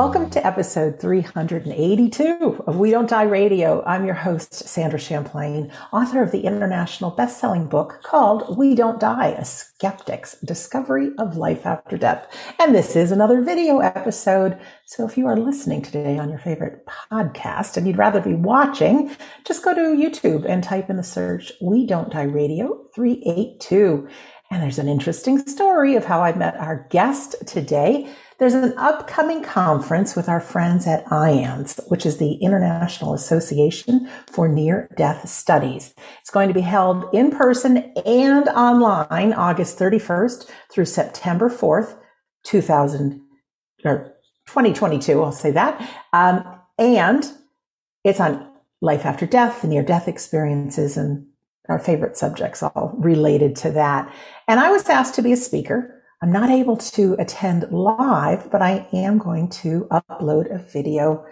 Welcome to episode 382 of We Don't Die Radio. I'm your host, Sandra Champlain, author of the international best-selling book called We Don't Die, A Skeptic's Discovery of Life After Death. And this is another video episode. So if you are listening today on your favorite podcast and you'd rather be watching, just go to YouTube and type in the search We Don't Die Radio 382. And there's an interesting story of how I met our guest today. There's an upcoming conference with our friends at IANDS, which is the International Association for Near Death Studies. It's going to be held in person and online August 31st through September 4th, 2000 or 2022. I'll say that. Um, and it's on life after death, the near death experiences, and our favorite subjects all related to that. And I was asked to be a speaker. I'm not able to attend live, but I am going to upload a video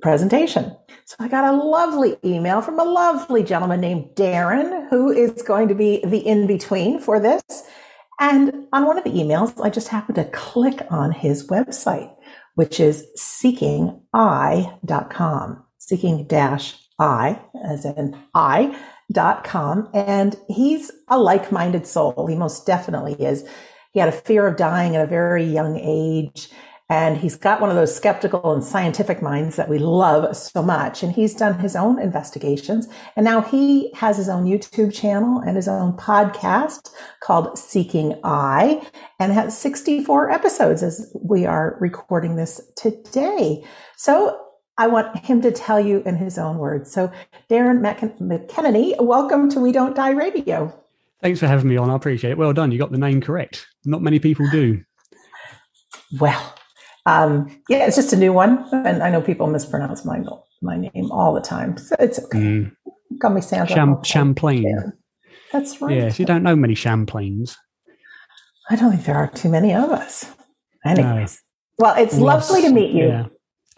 presentation. So I got a lovely email from a lovely gentleman named Darren, who is going to be the in between for this. And on one of the emails, I just happened to click on his website, which is seekingi.com, seeking dash I, as in I, dot com. And he's a like minded soul. He most definitely is. He had a fear of dying at a very young age. And he's got one of those skeptical and scientific minds that we love so much. And he's done his own investigations. And now he has his own YouTube channel and his own podcast called Seeking I and has 64 episodes as we are recording this today. So I want him to tell you in his own words. So, Darren McEnaney, welcome to We Don't Die Radio. Thanks for having me on. I appreciate it. Well done. You got the name correct. Not many people do. Well, um, yeah, it's just a new one, and I know people mispronounce my my name all the time, so it's okay. Mm. Call me Sandra. Cham- Champlain. That's right. Yes, you don't know many Champlains. I don't think there are too many of us. Anyways, no. well, it's lovely to meet you. Yeah.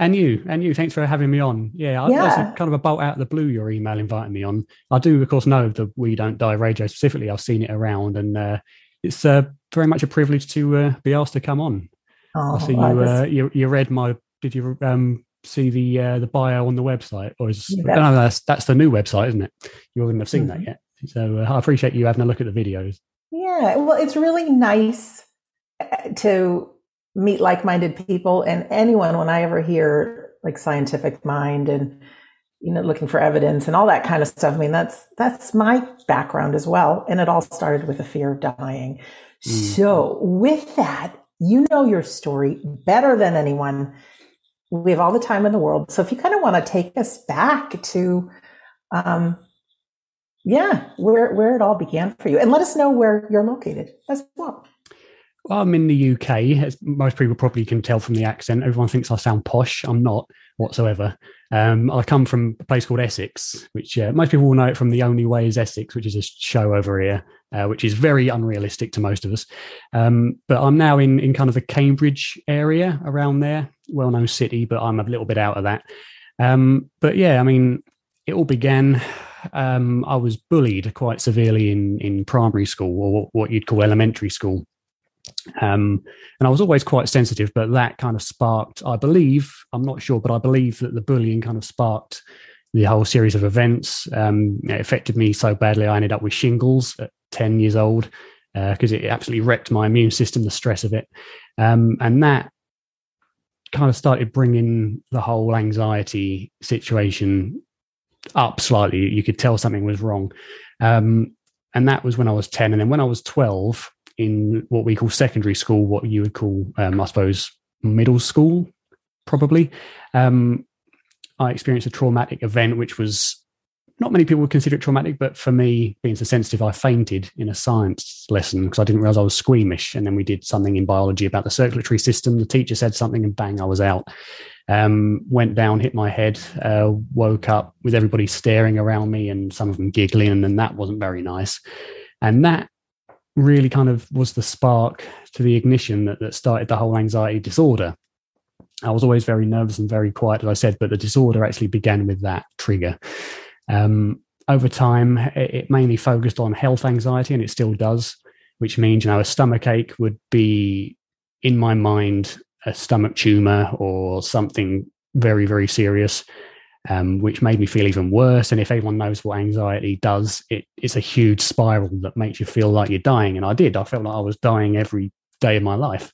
And you, and you, thanks for having me on. Yeah, yeah. that's kind of a bolt out of the blue. Your email inviting me on. I do, of course, know the We Don't Die radio specifically. I've seen it around, and uh, it's uh, very much a privilege to uh, be asked to come on. Oh, I see you, uh, you. You read my. Did you um, see the uh, the bio on the website, or is no, that's that's the new website, isn't it? You wouldn't have seen mm-hmm. that yet. So uh, I appreciate you having a look at the videos. Yeah, well, it's really nice to meet like-minded people and anyone when I ever hear like scientific mind and you know looking for evidence and all that kind of stuff. I mean that's that's my background as well and it all started with a fear of dying. Mm. So with that, you know your story better than anyone. We have all the time in the world. So if you kind of want to take us back to um yeah, where where it all began for you and let us know where you're located as well. I'm in the UK, as most people probably can tell from the accent. Everyone thinks I sound posh. I'm not whatsoever. Um, I come from a place called Essex, which uh, most people will know it from The Only Way is Essex, which is a show over here, uh, which is very unrealistic to most of us. Um, but I'm now in, in kind of the Cambridge area around there, well known city, but I'm a little bit out of that. Um, but yeah, I mean, it all began. Um, I was bullied quite severely in, in primary school or what you'd call elementary school. Um, and I was always quite sensitive, but that kind of sparked, I believe, I'm not sure, but I believe that the bullying kind of sparked the whole series of events. Um, it affected me so badly, I ended up with shingles at 10 years old because uh, it absolutely wrecked my immune system, the stress of it. Um, and that kind of started bringing the whole anxiety situation up slightly. You could tell something was wrong. Um, and that was when I was 10. And then when I was 12, in what we call secondary school, what you would call, um, I suppose, middle school, probably. Um, I experienced a traumatic event, which was not many people would consider it traumatic, but for me, being so sensitive, I fainted in a science lesson because I didn't realize I was squeamish. And then we did something in biology about the circulatory system. The teacher said something, and bang, I was out. Um, went down, hit my head, uh, woke up with everybody staring around me and some of them giggling, and then that wasn't very nice. And that really kind of was the spark to the ignition that, that started the whole anxiety disorder. I was always very nervous and very quiet, as I said, but the disorder actually began with that trigger. Um, over time, it, it, mainly focused on health anxiety, and it still does, which means, you know, a stomach ache would be in my mind a stomach tumor or something very, very serious, um, which made me feel even worse. And if anyone knows what anxiety does, it, it's a huge spiral that makes you feel like you're dying. And I did. I felt like I was dying every day of my life.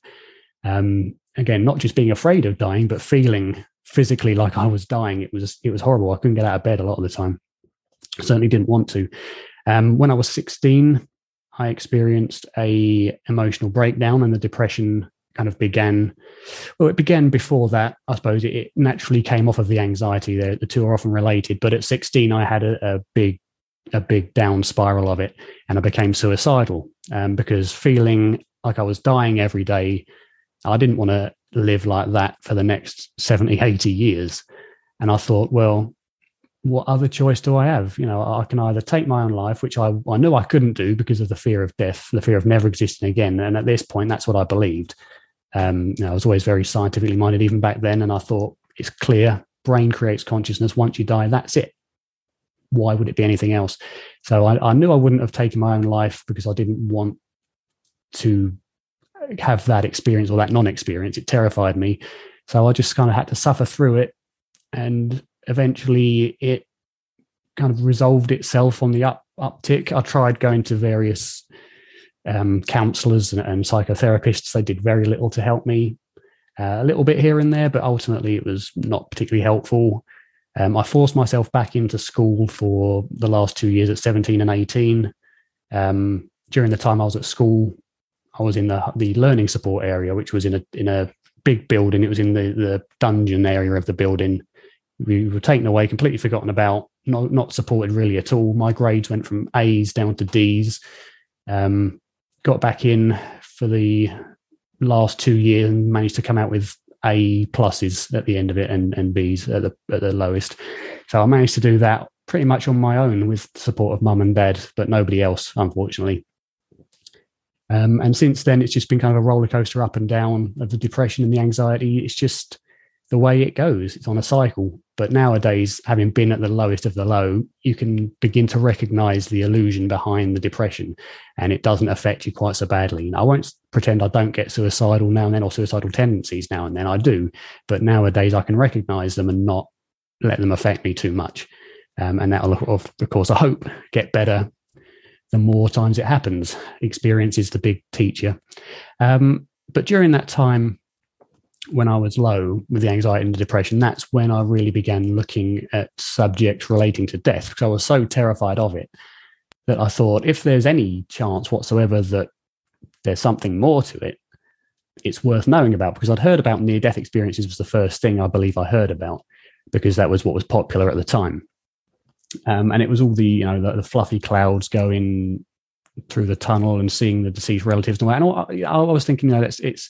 Um, again, not just being afraid of dying, but feeling physically like I was dying. It was it was horrible. I couldn't get out of bed a lot of the time. certainly didn't want to. Um, when I was 16, I experienced a emotional breakdown, and the depression kind of began. Well, it began before that. I suppose it, naturally came off of the anxiety. The, the two are often related. But at 16, I had a, a big a big down spiral of it, and I became suicidal um, because feeling like I was dying every day. I didn't want to live like that for the next 70, 80 years. And I thought, well, what other choice do I have? You know, I can either take my own life, which I, I knew I couldn't do because of the fear of death, the fear of never existing again. And at this point, that's what I believed. Um, you know, I was always very scientifically minded even back then. And I thought it's clear brain creates consciousness. Once you die, that's it. Why would it be anything else? So I, I knew I wouldn't have taken my own life because I didn't want to have that experience or that non-experience. It terrified me. So I just kind of had to suffer through it. And eventually it kind of resolved itself on the up uptick. I tried going to various um, counselors and, and, psychotherapists. They did very little to help me. Uh, a little bit here and there, but ultimately it was not particularly helpful. Um, I forced myself back into school for the last two years at 17 and 18. Um, during the time I was at school, I was in the the learning support area, which was in a in a big building. It was in the the dungeon area of the building. We were taken away, completely forgotten about, not not supported really at all. My grades went from A's down to D's. Um, got back in for the last two years and managed to come out with A pluses at the end of it and, and B's at the at the lowest. So I managed to do that pretty much on my own with support of mum and dad, but nobody else, unfortunately. Um, and since then, it's just been kind of a roller coaster up and down of the depression and the anxiety. It's just the way it goes. It's on a cycle. But nowadays, having been at the lowest of the low, you can begin to recognize the illusion behind the depression and it doesn't affect you quite so badly. I won't pretend I don't get suicidal now and then or suicidal tendencies now and then. I do. But nowadays, I can recognize them and not let them affect me too much. Um, and that'll, of course, I hope get better the more times it happens. Experience is the big teacher. Um, but during that time, when I was low with the anxiety and the depression, that's when I really began looking at subjects relating to death because I was so terrified of it that I thought if there's any chance whatsoever that there's something more to it, it's worth knowing about because I'd heard about near death experiences was the first thing I believe I heard about because that was what was popular at the time. Um, and it was all the you know the, the, fluffy clouds going through the tunnel and seeing the deceased relatives and all. And I, I was thinking, you know, it's, it's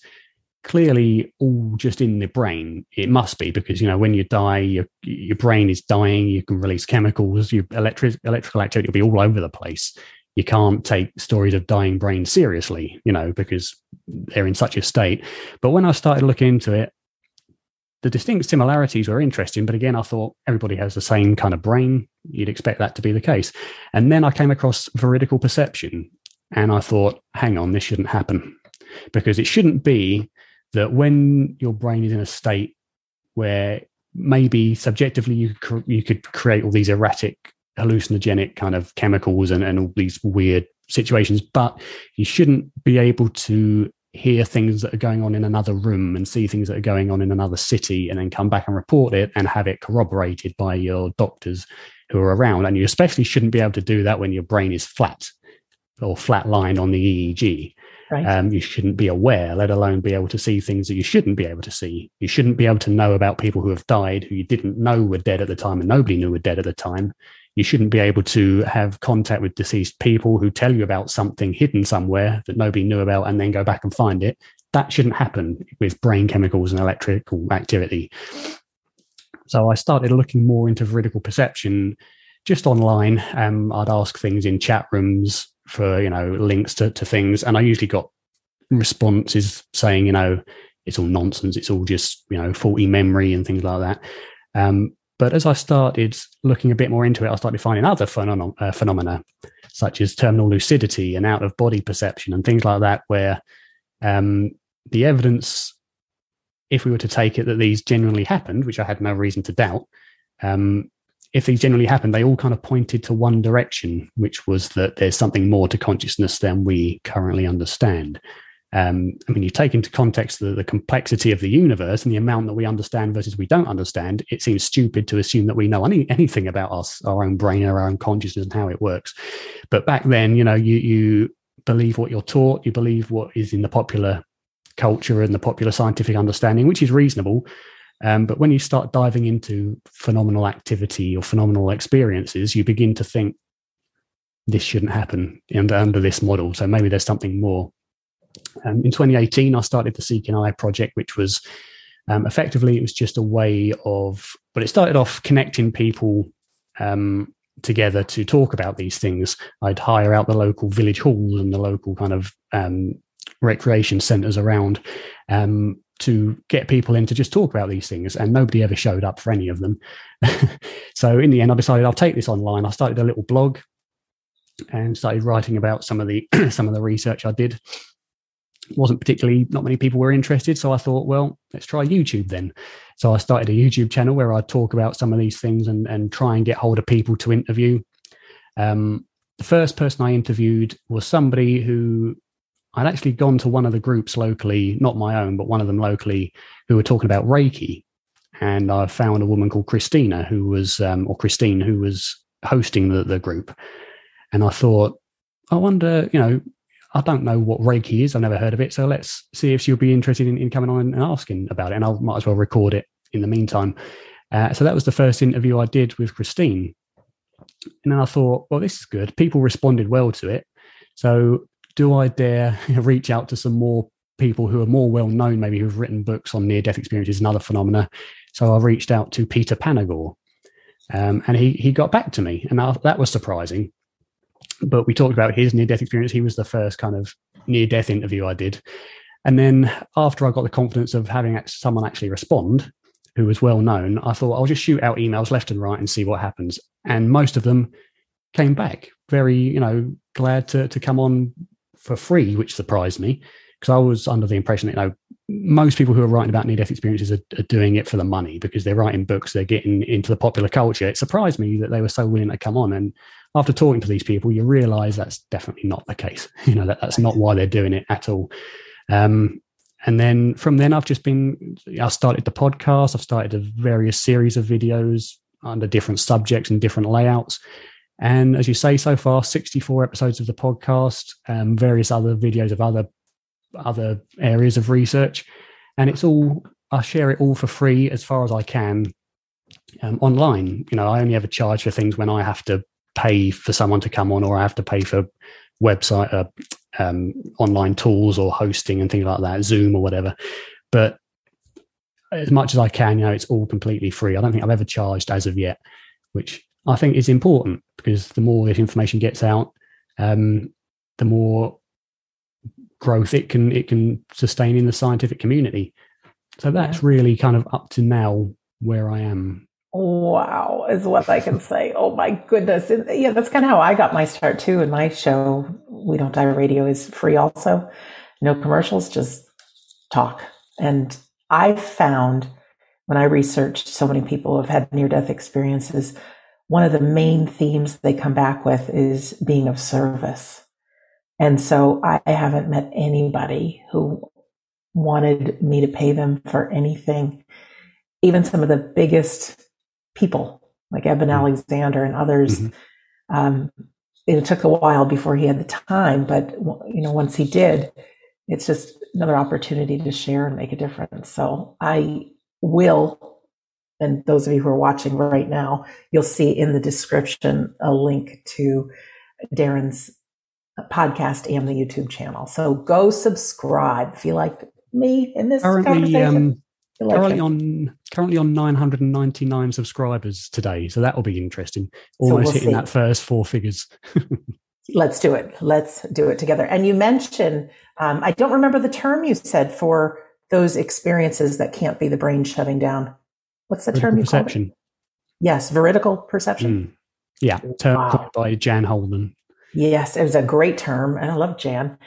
clearly all just in the brain. It must be because you know when you die, your your brain is dying. You can release chemicals. Your electric electrical activity will be all over the place. You can't take stories of dying brains seriously, you know, because they're in such a state. But when I started looking into it, the distinct similarities were interesting, but again, I thought everybody has the same kind of brain. You'd expect that to be the case. And then I came across veridical perception, and I thought, hang on, this shouldn't happen. Because it shouldn't be that when your brain is in a state where maybe subjectively you, you could create all these erratic, hallucinogenic kind of chemicals and, and all these weird situations, but you shouldn't be able to hear things that are going on in another room and see things that are going on in another city and then come back and report it and have it corroborated by your doctors who are around. And you especially shouldn't be able to do that when your brain is flat or flat line on the EEG. Right. Um, you shouldn't be aware, let alone be able to see things that you shouldn't be able to see. You shouldn't be able to know about people who have died who you didn't know were dead at the time and nobody knew were dead at the time you shouldn't be able to have contact with deceased people who tell you about something hidden somewhere that nobody knew about and then go back and find it. That shouldn't happen with brain chemicals and electrical activity. So I started looking more into veridical perception just online. Um, I'd ask things in chat rooms for, you know, links to, to things. And I usually got responses saying, you know, it's all nonsense. It's all just, you know, faulty memory and things like that. Um, but as I started looking a bit more into it, I started finding other phenom- uh, phenomena, such as terminal lucidity and out of body perception and things like that, where um, the evidence if we were to take it that these genuinely happened, which I had no reason to doubt, um, if these generally happened, they all kind of pointed to one direction, which was that there's something more to consciousness than we currently understand. Um, I mean, you take into context the, the, complexity of the universe and the amount that we understand versus we don't understand. It seems stupid to assume that we know any, anything about us, our own brain, our own consciousness, and how it works. But back then, you know, you you believe what you're taught, you believe what is in the popular culture and the popular scientific understanding, which is reasonable. Um, but when you start diving into phenomenal activity or phenomenal experiences, you begin to think this shouldn't happen under, under this model. So maybe there's something more. Um, in 2018, I started the Seek Seeking I project, which was um, effectively it was just a way of, but it started off connecting people um, together to talk about these things. I'd hire out the local village halls and the local kind of um, recreation centres around um, to get people in to just talk about these things, and nobody ever showed up for any of them. so in the end, I decided I'll take this online. I started a little blog and started writing about some of the some of the research I did. It wasn't particularly not many people were interested, so I thought, well, let's try YouTube then. So I started a YouTube channel where I talk about some of these things and and try and get hold of people to interview. Um, the first person I interviewed was somebody who I'd actually gone to one of the groups locally, not my own, but one of them locally, who were talking about Reiki. And I found a woman called Christina, who was, um, or Christine, who was hosting the, the group. And I thought, I wonder, you know, I don't know what Reiki is. I've never heard of it. So let's see if she'll be interested in, in coming on and asking about it. And I might as well record it in the meantime. Uh, so that was the first interview I did with Christine. And then I thought, well, this is good. People responded well to it. So do I dare reach out to some more people who are more well known, maybe who've written books on near death experiences and other phenomena? So I reached out to Peter Panagore, um, and he he got back to me, and that was surprising. But we talked about his near death experience. He was the first kind of near death interview I did, and then after I got the confidence of having someone actually respond, who was well known, I thought I'll just shoot out emails left and right and see what happens. And most of them came back very, you know, glad to to come on for free, which surprised me because I was under the impression that you know most people who are writing about near death experiences are, are, doing it for the money because they're writing books, they're getting into the popular culture. It surprised me that they were so willing to come on. And after talking to these people, you realize that's definitely not the case. You know that that's not why they're doing it at all. Um, and then from then, I've just been I started the podcast. I've started a various series of videos under different subjects and different layouts. And as you say, so far, 64 episodes of the podcast, um, various other videos of other other areas of research, and it's all I share it all for free as far as I can um, online. You know, I only ever charge for things when I have to pay for someone to come on, or I have to pay for website, uh, um, online tools, or hosting and things like that, Zoom or whatever. But as much as I can, you know, it's all completely free. I don't think I've ever charged as of yet, which I think is important because the more this information gets out, um, the more growth it can it can sustain in the scientific community. So that's yeah. really kind of up to now where I am. Wow, is what I can say. Oh my goodness. Yeah, that's kind of how I got my start too. And my show, We Don't Die Radio, is free also. No commercials, just talk. And I found when I researched so many people have had near death experiences, one of the main themes they come back with is being of service. And so I haven't met anybody who wanted me to pay them for anything. Even some of the biggest people like Eben mm-hmm. Alexander and others. Mm-hmm. Um, it took a while before he had the time, but you know, once he did, it's just another opportunity to share and make a difference. So I will and those of you who are watching right now, you'll see in the description a link to Darren's podcast and the YouTube channel. So go subscribe. if you like me in this currently, conversation. Um, like currently on currently on 999 subscribers today, so that will be interesting. Almost so we'll hitting see. that first four figures. Let's do it. Let's do it together. And you mentioned, um, I don't remember the term you said for those experiences that can't be the brain shutting down. What's the term you perception? Yes, veridical perception. Mm. Yeah, term wow. by Jan Holden. Yes, it was a great term, and I love Jan.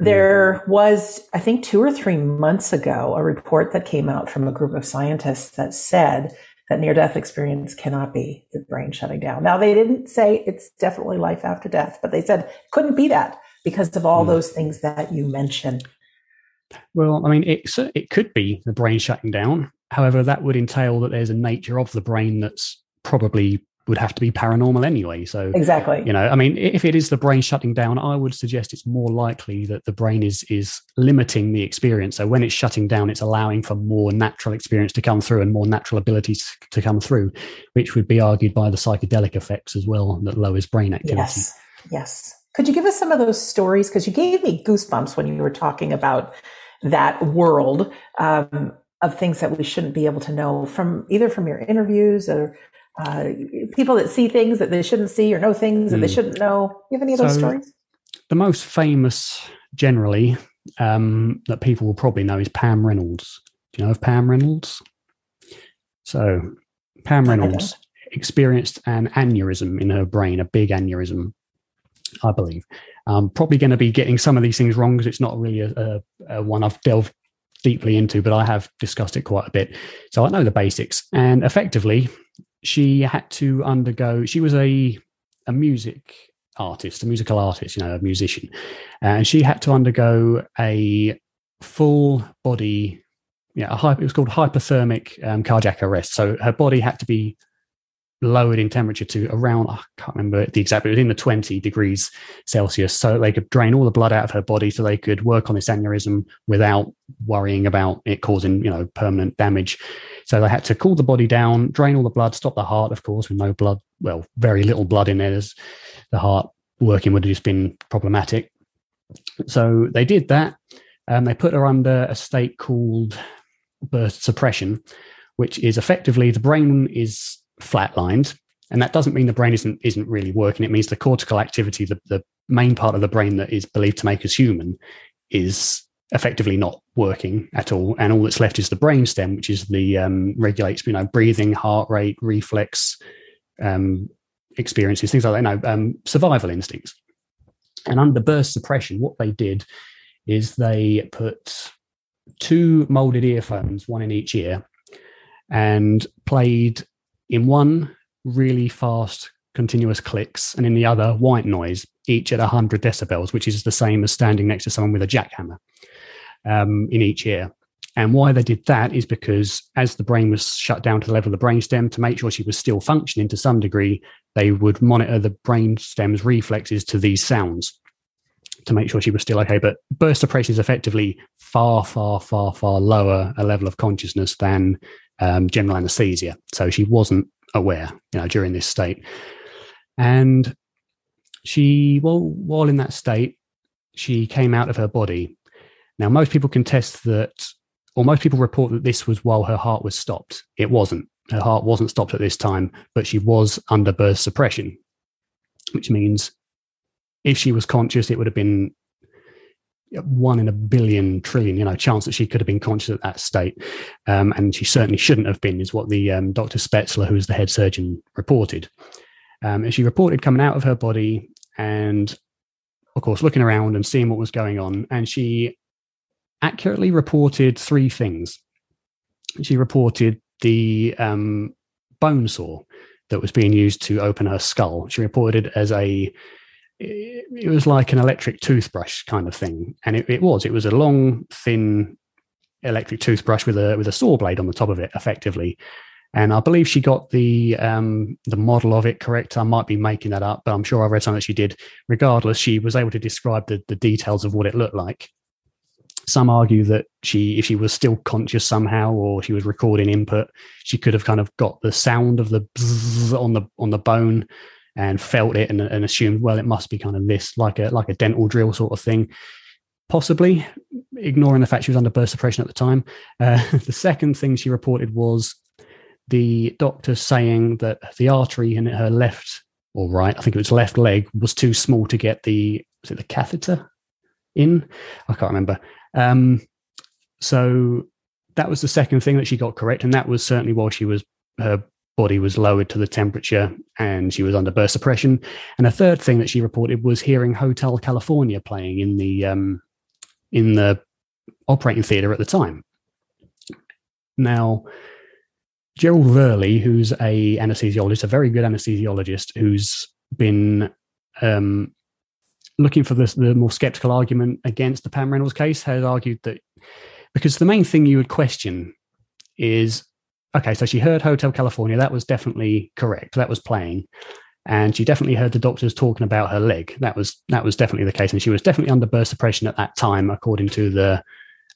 There was, I think, two or three months ago, a report that came out from a group of scientists that said that near death experience cannot be the brain shutting down. Now, they didn't say it's definitely life after death, but they said it couldn't be that because of all mm. those things that you mentioned. Well, I mean, it, it could be the brain shutting down. However, that would entail that there's a nature of the brain that's probably would have to be paranormal anyway. So exactly, you know, I mean, if it is the brain shutting down, I would suggest it's more likely that the brain is is limiting the experience. So when it's shutting down, it's allowing for more natural experience to come through and more natural abilities to come through, which would be argued by the psychedelic effects as well that lowers brain activity. Yes, yes. Could you give us some of those stories? Because you gave me goosebumps when you were talking about that world um, of things that we shouldn't be able to know from either from your interviews or uh, people that see things that they shouldn't see or know things that mm. they hmm. shouldn't know. You have any of those so stories? The most famous, generally, um, that people will probably know is Pam Reynolds. Do you know of Pam Reynolds? So, Pam Reynolds experienced an aneurysm in her brain, a big aneurysm, I believe. I'm probably going to be getting some of these things wrong because it's not really a, a, a one I've delved deeply into, but I have discussed it quite a bit. So I know the basics. And effectively, she had to undergo. She was a a music artist, a musical artist, you know, a musician, and she had to undergo a full body. Yeah, a it was called hypothermic um, cardiac arrest. So her body had to be lowered in temperature to around I can't remember the exact, but it was in the 20 degrees Celsius, so they could drain all the blood out of her body, so they could work on this aneurysm without worrying about it causing you know permanent damage. So they had to cool the body down, drain all the blood, stop the heart, of course, with no blood, well, very little blood in there. As the heart working would have just been problematic. So they did that. and they put her under a state called burst suppression, which is effectively the brain is flatlined. And that doesn't mean the brain isn't isn't really working. It means the cortical activity, the, the main part of the brain that is believed to make us human, is effectively not working at all. And all that's left is the brain stem, which is the um, regulates, you know, breathing, heart rate, reflex um, experiences, things like that. You know, um, survival instincts. And under burst suppression, what they did is they put two molded earphones, one in each ear, and played in one really fast continuous clicks and in the other white noise each at 100 decibels which is the same as standing next to someone with a jackhammer um, in each ear. And why they did that is because as the brain was shut down to the level of the brainstem to make sure she was still functioning to some degree they would monitor the brainstem's reflexes to these sounds to make sure she was still okay. But burst suppression is effectively far far far far lower a level of consciousness than um, general anesthesia. So she wasn't aware, you know, during this state. And she, well, while in that state, she came out of her body. Now, most people contest that, or most people report that this was while her heart was stopped. It wasn't. Her heart wasn't stopped at this time, but she was under burst suppression, which means if she was conscious, it would have been one in a billion trillion, you know, chance that she could have been conscious at that state. Um, and she certainly shouldn't have been, is what the um, Dr. Spetzler, who was the head surgeon, reported. Um, and she reported coming out of her body and, of course, looking around and seeing what was going on. And she accurately reported three things. She reported the um, bone saw that was being used to open her skull. She reported as a it, was like an electric toothbrush kind of thing, and it, it, was. It was a long, thin electric toothbrush with a with a saw blade on the top of it, effectively. And I believe she got the um, the model of it correct. I might be making that up, but I'm sure I read something that she did. Regardless, she was able to describe the, the details of what it looked like. Some argue that she, if she was still conscious somehow, or she was recording input, she could have kind of got the sound of the on the on the bone and felt it and, and assumed, well, it must be kind of this, like a like a dental drill sort of thing. Possibly, ignoring the fact she was under burst suppression at the time. Uh, the second thing she reported was the doctor saying that the artery in her left or right, I think it was left leg, was too small to get the was it the catheter in? I can't remember. Um, so that was the second thing that she got correct, and that was certainly while she was her body was lowered to the temperature and she was under burst suppression. And a third thing that she reported was hearing Hotel California playing in the um, in the operating theatre at the time. Now, Gerald Woerlee, who's a anesthesiologist, a very good anesthesiologist, who's been um, looking for the more skeptical argument against the Pam Reynolds case, has argued that because the main thing you would question is okay, so she heard Hotel California, that was definitely correct, that was playing, and she definitely heard the doctors talking about her leg. That was that was definitely the case, and she was definitely under burst suppression at that time, according to the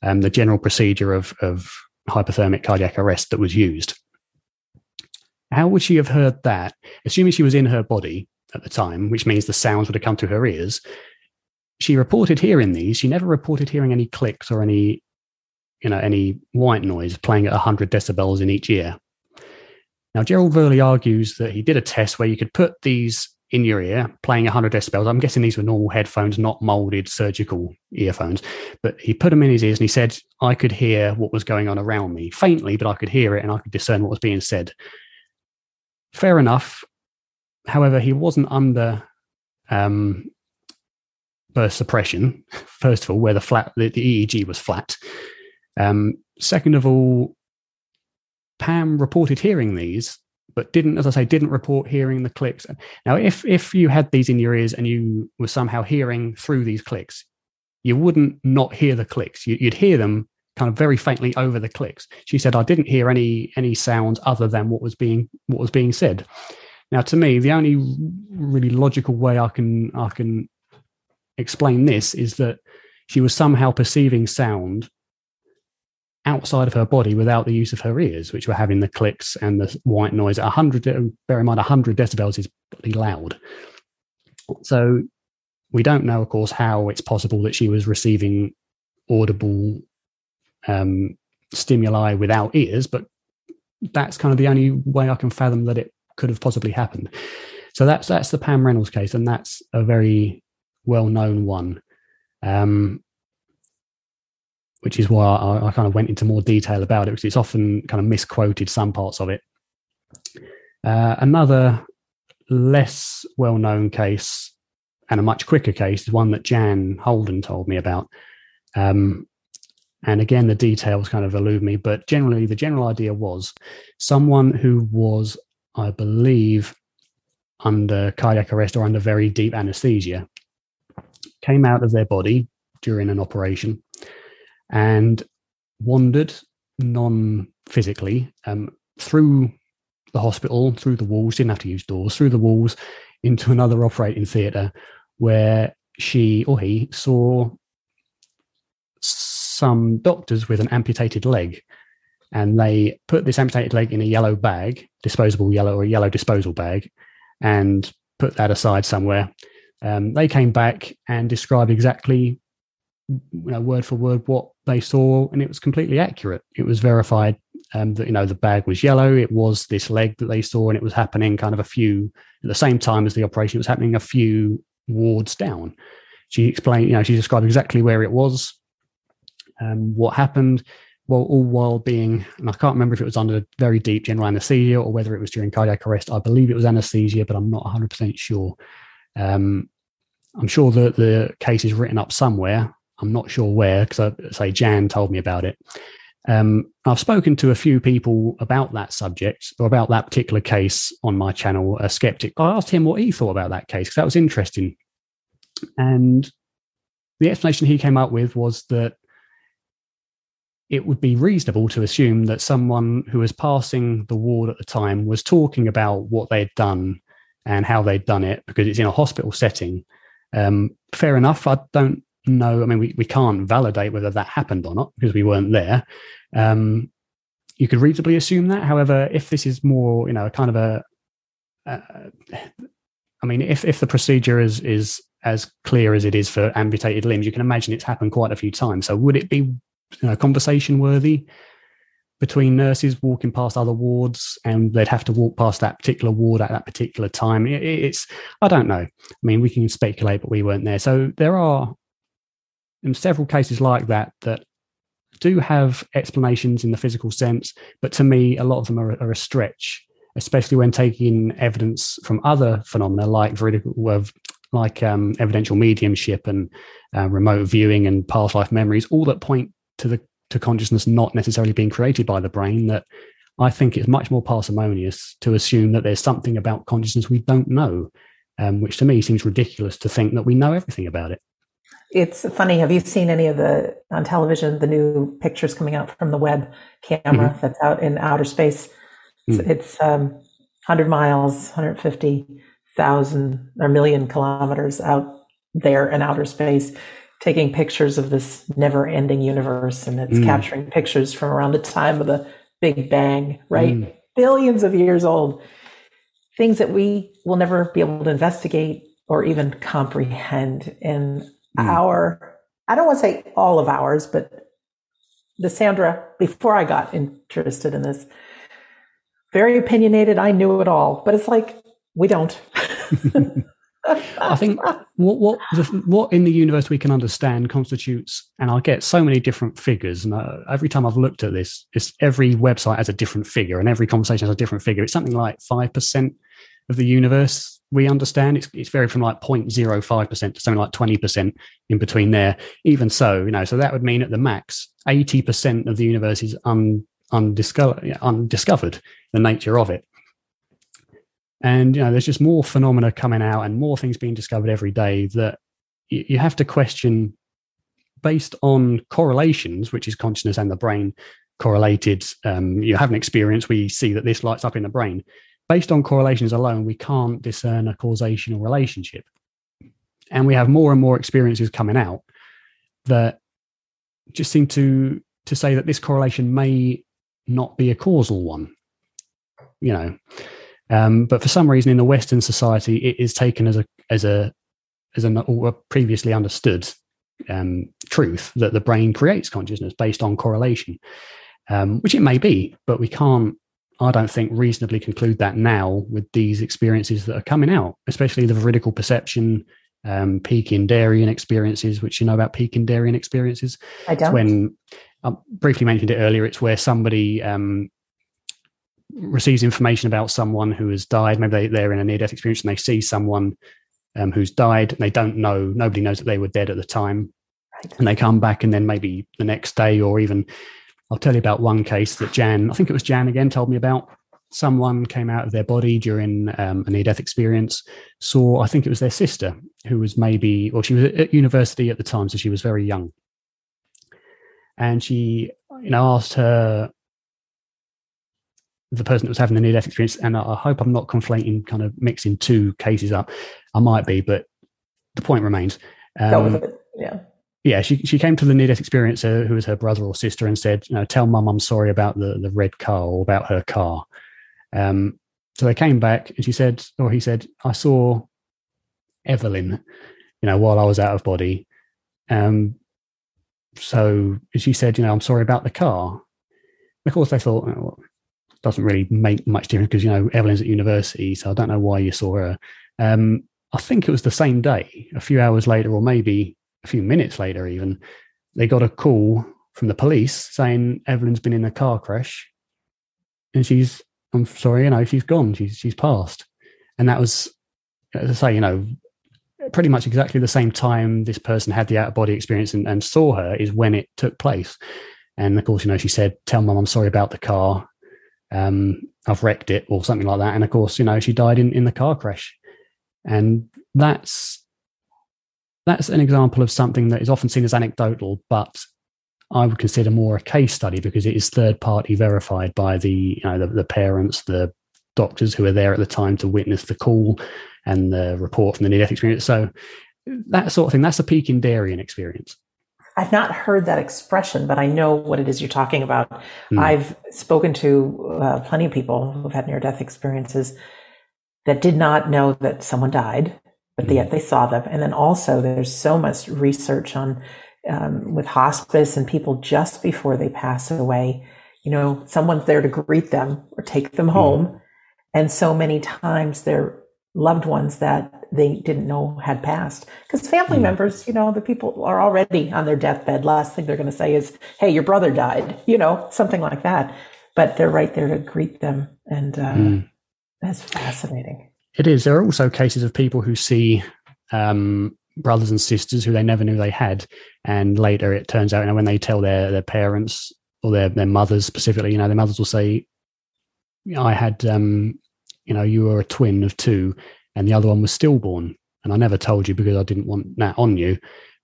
um, the general procedure of of hypothermic cardiac arrest that was used. How would she have heard that? Assuming she was in her body at the time, which means the sounds would have come to her ears. She reported hearing these. She never reported hearing any clicks or any, you know, any white noise playing at 100 decibels in each ear. Now, Gerald Woerlee argues that he did a test where you could put these in your ear playing 100 decibels. I'm guessing these were normal headphones, not molded surgical earphones. But he put them in his ears and he said, I could hear what was going on around me faintly, but I could hear it and I could discern what was being said. Fair enough. However, he wasn't under um, burst suppression, first of all, where the flat the, the EEG was flat. Um, second of all, Pam reported hearing these, but didn't, as I say, didn't report hearing the clicks. Now, if if you had these in your ears and you were somehow hearing through these clicks, you wouldn't not hear the clicks. You, would hear them kind of very faintly over the clicks. She said, "I didn't hear any any sounds other than what was being what was being said." Now, to me, the only really logical way I can I can explain this is that she was somehow perceiving sound outside of her body without the use of her ears, which were having the clicks and the white noise. A hundred, bear in mind, hundred decibels is pretty loud. So we don't know, of course, how it's possible that she was receiving audible um, stimuli without ears, but that's kind of the only way I can fathom that it could have possibly happened. So that's that's the Pam Reynolds case, and that's a very well known one. Um, which is why I, I, kind of went into more detail about it because it's often kind of misquoted some parts of it. Uh, another less well known case and a much quicker case is one that Jan Holden told me about. Um, and again, the details kind of elude me, but generally, the general idea was someone who was, I believe, under cardiac arrest or under very deep anesthesia came out of their body during an operation and wandered non physically um, through the hospital, through the walls, didn't have to use doors, through the walls into another operating theatre where she or he saw some doctors with an amputated leg. And they put this amputated leg in a yellow bag, disposable yellow or a yellow disposal bag, and put that aside somewhere. Um, they came back and described exactly you know, word for word what they saw, and it was completely accurate. It was verified um, that you know the bag was yellow. It was this leg that they saw, and it was happening kind of a few at the same time as the operation. It was happening a few wards down. She explained, you know, she described exactly where it was, um, what happened, well, all while being, and I can't remember if it was under very deep general anesthesia or whether it was during cardiac arrest. I believe it was anesthesia, but I'm not 100% sure. Um, I'm sure that the case is written up somewhere. I'm not sure where because I say Jan told me about it. Um, I've spoken to a few people about that subject or about that particular case on my channel, a skeptic. I asked him what he thought about that case because that was interesting. And the explanation he came up with was that it would be reasonable to assume that someone who was passing the ward at the time was talking about what they'd done and how they'd done it because it's in a hospital setting. Um, fair enough. I don't know. I mean, we, we can't validate whether that happened or not because we weren't there. Um, you could reasonably assume that. However, if this is more, you know, kind of a, uh, I mean, if if the procedure is is as clear as it is for amputated limbs, you can imagine it's happened quite a few times. So, would it be, you know, conversation worthy between nurses walking past other wards, and they'd have to walk past that particular ward at that particular time? It, it's, I don't know. I mean, we can speculate, but we weren't there. So there are several cases like that that do have explanations in the physical sense, but to me, a lot of them are, are a stretch, especially when taking evidence from other phenomena like veridical, like um, evidential mediumship and uh, remote viewing and past life memories, all that point to the to consciousness not necessarily being created by the brain. That I think it's much more parsimonious to assume that there's something about consciousness we don't know, um, which to me seems ridiculous to think that we know everything about it. It's funny. Have you seen any of the on television the new pictures coming out from the web camera mm-hmm. that's out in outer space? Mm. It's, it's um, 100 miles, 150,000 or million kilometers out there in outer space, taking pictures of this never-ending universe, and it's mm. capturing pictures from around the time of the Big Bang, right? Mm. Billions of years old. Things that we will never be able to investigate or even comprehend in mm. our, I don't want to say all of ours, but the Sandra, before I got interested in this, very opinionated. I knew it all, but it's like, we don't. I think what what the, what in the universe we can understand constitutes, and I get so many different figures. And uh, every time I've looked at this, it's every website has a different figure, and every conversation has a different figure. It's something like five percent of the universe we understand. It's it's varied from like 0.05 percent to something like twenty percent in between there. Even so, you know, so that would mean at the max, eighty percent of the universe is un, undiscovered, undiscovered. The nature of it. And you know, there's just more phenomena coming out and more things being discovered every day that you, you have to question based on correlations, which is consciousness and the brain correlated. Um, you have an experience, we see that this lights up in the brain. Based on correlations alone, we can't discern a causational relationship. And we have more and more experiences coming out that just seem to to say that this correlation may not be a causal one. You know, um, but for some reason, in the Western society, it is taken as a as a as a previously understood um, truth that the brain creates consciousness based on correlation, um, which it may be, but we can't. I don't think reasonably conclude that now with these experiences that are coming out, especially the veridical perception, um, Peak in Darien experiences, which you know about Peak in Darien experiences. I don't. It's when I briefly mentioned it earlier. It's where somebody um, receives information about someone who has died. Maybe they, are in a near death experience and they see someone um, who's died and they don't know, nobody knows that they were dead at the time. Right. And they come back and then maybe the next day or even, I'll tell you about one case that Jan, I think it was Jan again, told me about. Someone came out of their body during um, a near death experience, saw, I think it was their sister, who was maybe, or she was at university at the time, so she was very young. And she, you know, asked her the person that was having the near death experience. And I, hope I'm not conflating, kind of mixing two cases up. I might be, but the point remains. Um, yeah. Yeah, she she came to the near death experience, uh, who was her brother or sister, and said, you know, "Tell mum I'm sorry about the the red car or about her car." Um, so they came back, and she said, or he said, "I saw Evelyn, you know, while I was out of body." Um, so she said, "You know, I'm sorry about the car." of course, they thought, oh, well, doesn't really make much difference because you know Evelyn's at university, so I don't know why you saw her. Um, I think it was the same day, a few hours later, or maybe a few minutes later, even they got a call from the police saying Evelyn's been in a car crash, and she's I'm sorry, you know, she's gone, she's she's passed, and that was, as I say, you know, pretty much exactly the same time this person had the out of body experience and, and saw her is when it took place. And of course, you know, she said, "Tell mum I'm sorry about the car." um, I've wrecked it or something like that. And of course, you know, she died in, in the car crash. And that's that's an example of something that is often seen as anecdotal, but I would consider more a case study because it is third party verified by the you know the, the parents, the doctors who were there at the time to witness the call and the report from the near death experience. So that sort of thing, that's a Peak in Darien experience. I've not heard that expression, but I know what it is you're talking about. Mm. I've spoken to uh, plenty of people who've had near death experiences that did not know that someone died, but yet they saw them. And then also, there's so much research on um, with hospice and people just before they pass away. You know, someone's there to greet them or take them hmm. home. And so many times they're loved ones that they didn't know had passed. Because family mm. members, you know, the people are already on their deathbed. Last thing they're going to say is, hey, your brother died, you know, something like that. But they're right there to greet them. And uh, mm. that's fascinating. It is. There are also cases of people who see um, brothers and sisters who they never knew they had. And later it turns out, you know, when they tell their, their parents or their, their mothers specifically, you know, their mothers will say, I had, um, you know, you were a twin of two and the other one was stillborn. And I never told you because I didn't want that on you.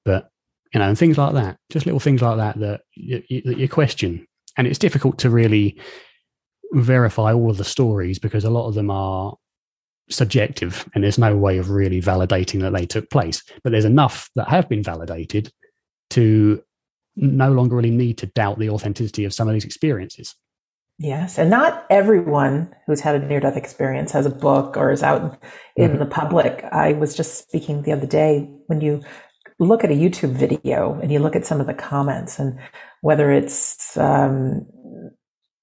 But, you know, and things like that, just little things like that that you, you, that you question. And it's difficult to really verify all of the stories because a lot of them are subjective and there's no way of really validating that they took place. But there's enough that have been validated to no longer really need to doubt the authenticity of some of these experiences. Yes, and not everyone who's had a near death experience has a book or is out in mm-hmm. the public. I was just speaking the other day when you look at a YouTube video and you look at some of the comments and whether it's um,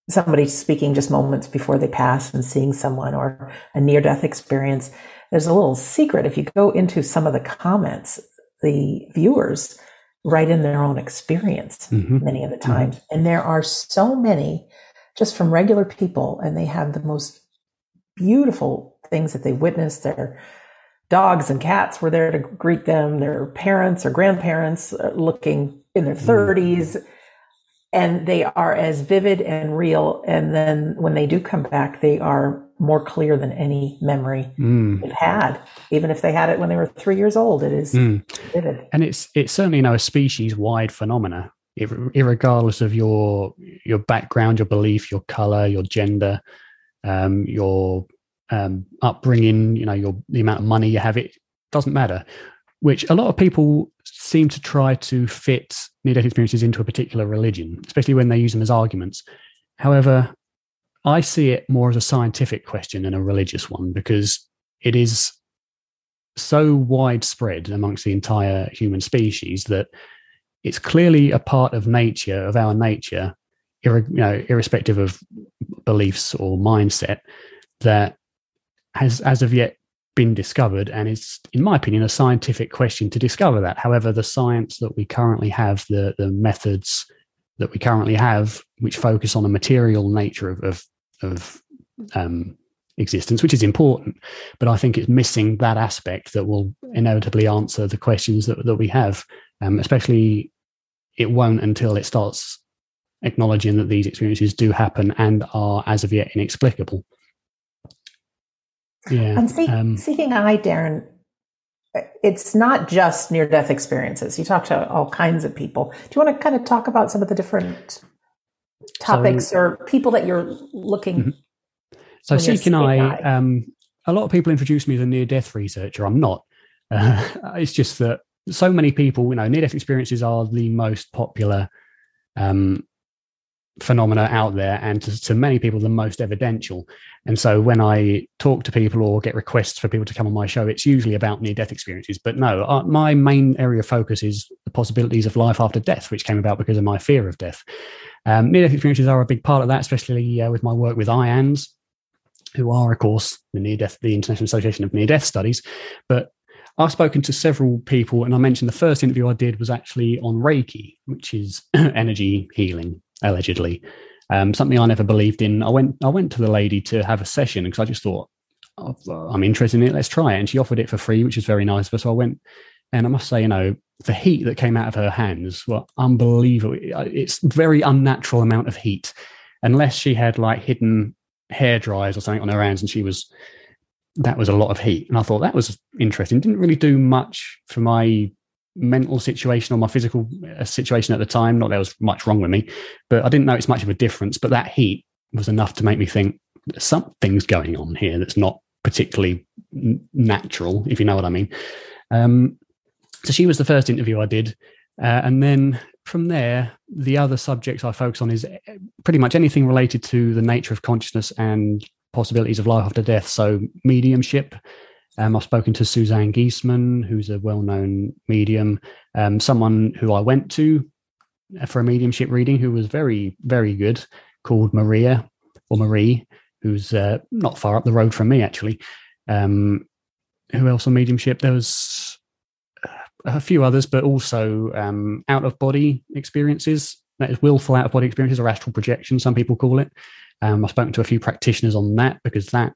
somebody speaking just moments before they pass and seeing someone or a near death experience, there's a little secret. If you go into some of the comments, the viewers write in their own experience mm-hmm. many of the mm-hmm. times. Mm-hmm. And there are so many just from regular people, and they have the most beautiful things that they witnessed. Their dogs and cats were there to greet them, their parents or grandparents uh, looking in their 30s. Mm-hmm and they are as vivid and real. And then when they do come back, they are more clear than any memory mm. they've had, even if they had it when they were three years old. It is mm. vivid, and it's it's certainly you know a species wide phenomena, regardless of your your background, your belief, your color, your gender, um, your um, upbringing. You know, your the amount of money you have. It doesn't matter which a lot of people seem to try to fit near death experiences into a particular religion, especially when they use them as arguments. However, I see it more as a scientific question than a religious one because it is so widespread amongst the entire human species that it's clearly a part of nature, of our nature, ir- you know, irrespective of beliefs or mindset, that has as of yet been discovered and it's in my opinion a scientific question to discover that. However the science that we currently have the the methods that we currently have which focus on the material nature of of, of um, existence which is important but i think it's missing that aspect that will inevitably answer the questions that, that we have um, especially it won't until it starts acknowledging that these experiences do happen and are as of yet inexplicable yeah. And see, um, Seeking I, Darren, it's not just near death experiences. You talk to all kinds of people. Do you want to kind of talk about some of the different topics so, or people that you're looking? Mm-hmm. So, Seeking I, eye. Um, a lot of people introduce me as a near death researcher. I'm not. Uh, it's just that so many people, you know, near death experiences are the most popular um, phenomena out there and to, to, many people the most evidential and so when i talk to people or get requests for people to come on my show it's usually about near death experiences. But no uh, my main area of focus is the possibilities of life after death which came about because of my fear of death. Um, near death experiences are a big part of that especially uh, with my work with IANDS who are of course the near death the international association of near death studies. But I've spoken to several people, and I mentioned the first interview I did was actually on Reiki, which is energy healing allegedly. Um, something I never believed in. I went I went to the lady to have a session because I just thought oh, I'm interested in it. Let's try it, and she offered it for free, which was very nice. But so I went, and I must say, you know, the heat that came out of her hands were unbelievable. It's very unnatural amount of heat, unless she had like hidden hair dryers or something on her hands, and she was that was a lot of heat. And I thought that was interesting. Didn't really do much for my mental situation or my physical uh, situation at the time. Not there was much wrong with me, but I didn't notice much of a difference. But that heat was enough to make me think something's going on here that's not particularly natural, if you know what I mean. Um, so she was the first interview I did. Uh, and then from there, the other subjects I focus on is uh, pretty much anything related to the nature of consciousness and possibilities of life after death. So mediumship, um, I've spoken to Suzanne Giesemann, who's a well known medium, um, someone who I went to for a mediumship reading who was very, very good, called Maria or Marie, who's uh, not far up the road from me, actually. Um, who else on mediumship? There was uh, a few others, but also um, out of body experiences. That is willful out of body experiences or astral projection, some people call it. Um, I've spoken to a few practitioners on that because that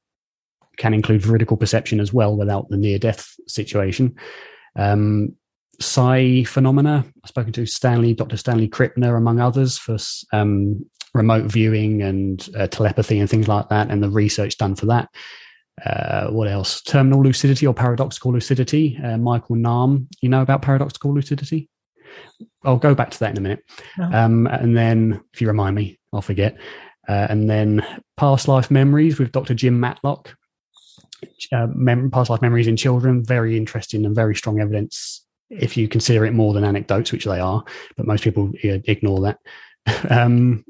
can include veridical perception as well without the near death situation. Um, psi phenomena. I've spoken to Stanley, Dr. Stanley Krippner, among others, for um, remote viewing and uh, telepathy and things like that, and the research done for that. Uh, what else? Terminal lucidity or paradoxical lucidity. Uh, Michael Nahm, you know about paradoxical lucidity? I'll go back to that in a minute. Um, and then, if you remind me, I'll forget. Uh, and then past life memories with Dr. Jim Matlock. Uh, mem- past life memories in children, very interesting and very strong evidence if you consider it more than anecdotes, which they are, but most people ignore that. um,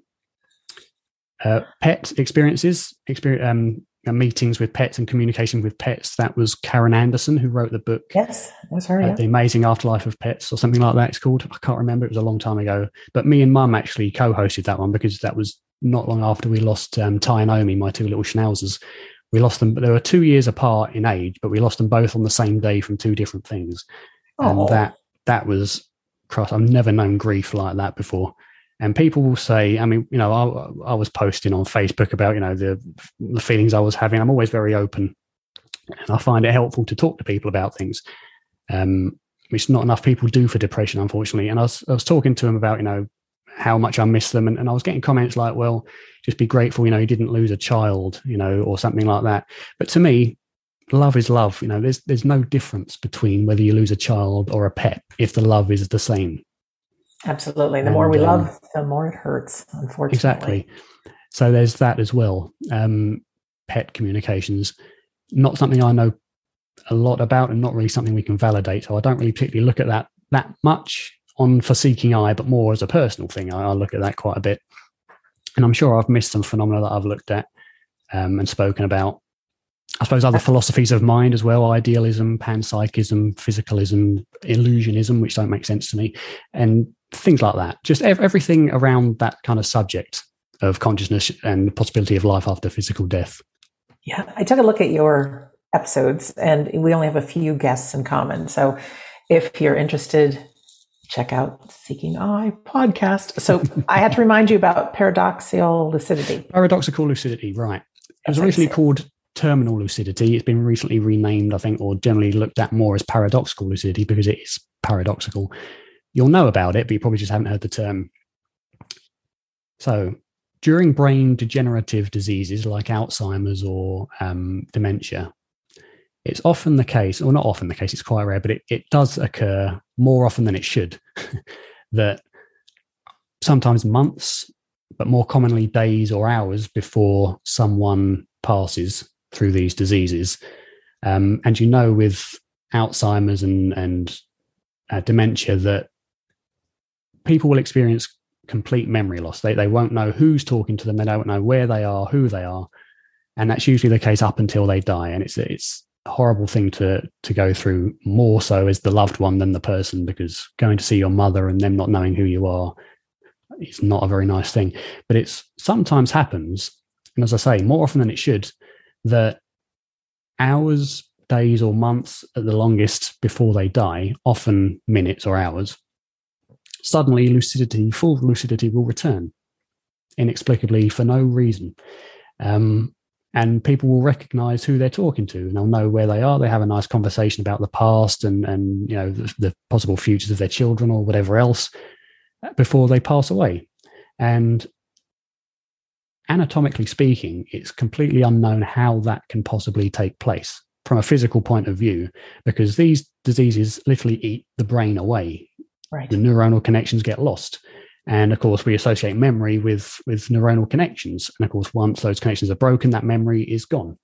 uh, pet experiences, experience, um, uh, meetings with pets and communication with pets. That was Karen Anderson who wrote the book. Yes, that's her. Uh, yeah. The Amazing Afterlife of Pets, or something like that. It's called. I can't remember. It was a long time ago. But me and Mum actually co-hosted that one because that was not long after we lost um, Ty and Omi, my two little schnauzers. We lost them, but they were two years apart in age, but we lost them both on the same day from two different things. Oh. And that that was cross. I've never known grief like that before. And people will say, I mean, you know, I, I was posting on Facebook about, you know, the the feelings I was having. I'm always very open, and I find it helpful to talk to people about things. Um, which not enough people do for depression, unfortunately. And I was, I was talking to them about, you know, how much I miss them. And, and, I was getting comments like, well, just be grateful, you know, you didn't lose a child, you know, or something like that. But to me, love is love. You know, there's there's no difference between whether you lose a child or a pet if the love is the same. Absolutely. The and, more we um, love, the more it hurts, unfortunately. Exactly. So there's that as well. Um, pet communications, not something I know a lot about and not really something we can validate. So I don't really particularly look at that that much on for Seeking I, but more as a personal thing. I, I look at that quite a bit. And I'm sure I've missed some phenomena that I've looked at um, and spoken about I suppose other philosophies of mind as well, idealism, panpsychism, physicalism, illusionism, which don't make sense to me, and things like that. Just ev- everything around that kind of subject of consciousness and the possibility of life after physical death. Yeah, I took a look at your episodes, and we only have a few guests in common. So if you're interested, check out Seeking I podcast. So I had to remind you about paradoxical lucidity. Paradoxical lucidity, right. It was originally called terminal lucidity. It's been recently renamed, I think, or generally looked at more as paradoxical lucidity because it is paradoxical. You'll know about it, but you probably just haven't heard the term. So, during brain degenerative diseases like Alzheimer's or um, dementia, it's often the case, or not often the case, it's quite rare, but it, it does occur more often than it should, that sometimes months, but more commonly days or hours before someone passes through these diseases. Um, and you know, with Alzheimer's and, and uh, dementia, that people will experience complete memory loss. They, they won't know who's talking to them, they don't know where they are, who they are. And that's usually the case up until they die. And it's, it's horrible thing to, to go through, more so as the loved one than the person, because going to see your mother and them not knowing who you are is not a very nice thing. But it's sometimes happens. And as I say, more often than it should, that hours, days, or months at the longest before they die, often minutes or hours, suddenly lucidity, full lucidity will return inexplicably for no reason. Um, and people will recognize who they're talking to and they'll know where they are. They have a nice conversation about the past and, and you know, the, the possible futures of their children or whatever else uh, before they pass away. And anatomically speaking, it's completely unknown how that can possibly take place from a physical point of view, because these diseases literally eat the brain away. Right. The neuronal connections get lost. And of course, we associate memory with, with neuronal connections. And of course, once those connections are broken, that memory is gone.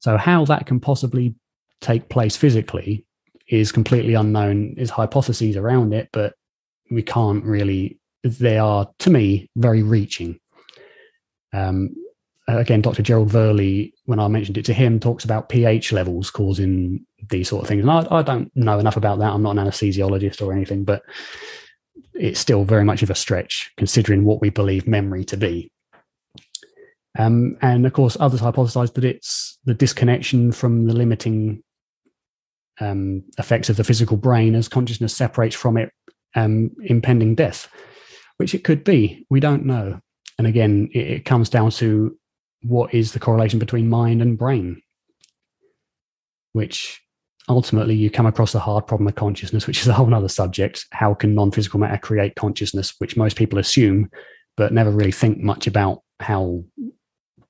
So, how that can possibly take place physically is completely unknown. There's hypotheses around it, but we can't really, they are, to me, very reaching. Um, again, Dr. Gerald Woerlee, when I mentioned it to him, talks about pH levels causing these sort of things. And I, I, don't know enough about that. I'm not an anesthesiologist or anything, but it's still very much of a stretch considering what we believe memory to be. Um, and of course, others hypothesize that it's the disconnection from the limiting um, effects of the physical brain as consciousness separates from it, um, impending death, which it could be. We don't know. And again, it, it comes down to what is the correlation between mind and brain, which ultimately you come across the hard problem of consciousness, which is a whole other subject. How can non physical matter create consciousness, which most people assume, but never really think much about how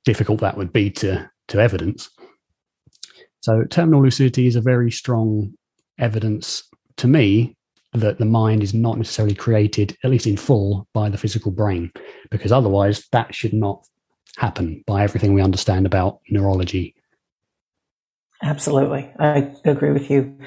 difficult that would be to, to evidence. So, terminal lucidity is a very strong evidence to me that the mind is not necessarily created, at least in full, by the physical brain, because otherwise that should not happen by everything we understand about neurology. Absolutely. I agree with you.